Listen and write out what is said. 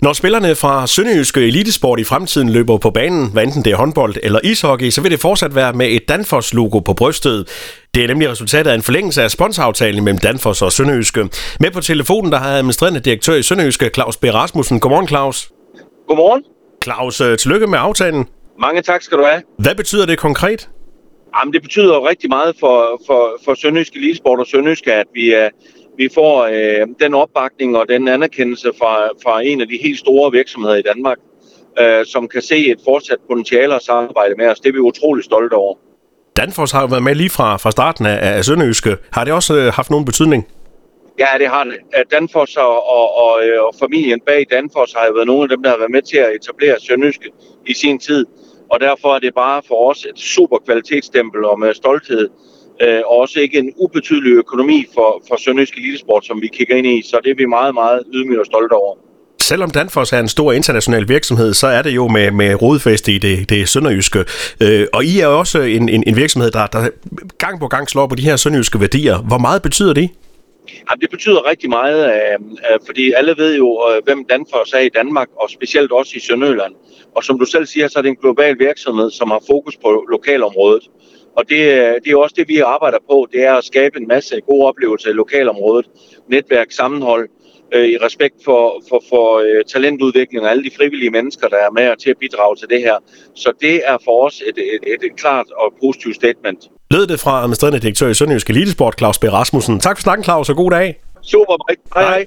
Når spillerne fra Sønderjyske Elitesport i fremtiden løber på banen, hvad enten det er håndbold eller ishockey, så vil det fortsat være med et Danfoss-logo på brystet. Det er nemlig resultatet af en forlængelse af sponsoraftalen mellem Danfoss og Sønderjyske. Med på telefonen, der har administrerende direktør i Sønderjyske, Claus B. Rasmussen. Godmorgen, Claus. Godmorgen. Claus, øh, tillykke med aftalen. Mange tak skal du have. Hvad betyder det konkret? Jamen, det betyder jo rigtig meget for, for, for Sønderjysk Elitesport og Sønderjysk, at vi, uh, vi får uh, den opbakning og den anerkendelse fra, fra en af de helt store virksomheder i Danmark, uh, som kan se et fortsat potentiale og samarbejde med os. Det er vi utrolig stolte over. Danfoss har jo været med lige fra, fra starten af, af Sønderjyske. Har det også øh, haft nogen betydning? Ja, det har det. Danfoss og, og, og, og familien bag Danfoss har jo været nogle af dem, der har været med til at etablere Sønderjyske i sin tid. Og derfor er det bare for os et super kvalitetsstempel og med stolthed. Øh, og også ikke en ubetydelig økonomi for, for Sønderjysk Elitesport, som vi kigger ind i. Så det er vi meget, meget ydmygt og stolte over. Selvom Danfoss er en stor international virksomhed, så er det jo med, med rodfæste i det, det sønderjyske. Øh, og I er også en, en, en virksomhed, der, der gang på gang slår på de her sønderjyske værdier. Hvor meget betyder det? Jamen, det betyder rigtig meget, øh, øh, fordi alle ved jo, øh, hvem Danfoss er i Danmark, og specielt også i Sønderjylland. Og som du selv siger, så er det en global virksomhed, som har fokus på lokalområdet. Og det, det er også det, vi arbejder på, det er at skabe en masse gode oplevelser i lokalområdet, netværk, sammenhold, øh, i respekt for, for, for øh, talentudvikling og alle de frivillige mennesker, der er med til at bidrage til det her. Så det er for os et, et, et, et klart og positivt statement. Lød det fra administrerende direktør i Sønderjysk Elitesport, Claus B. Rasmussen. Tak for snakken, Claus, og god dag. Super, hej hej.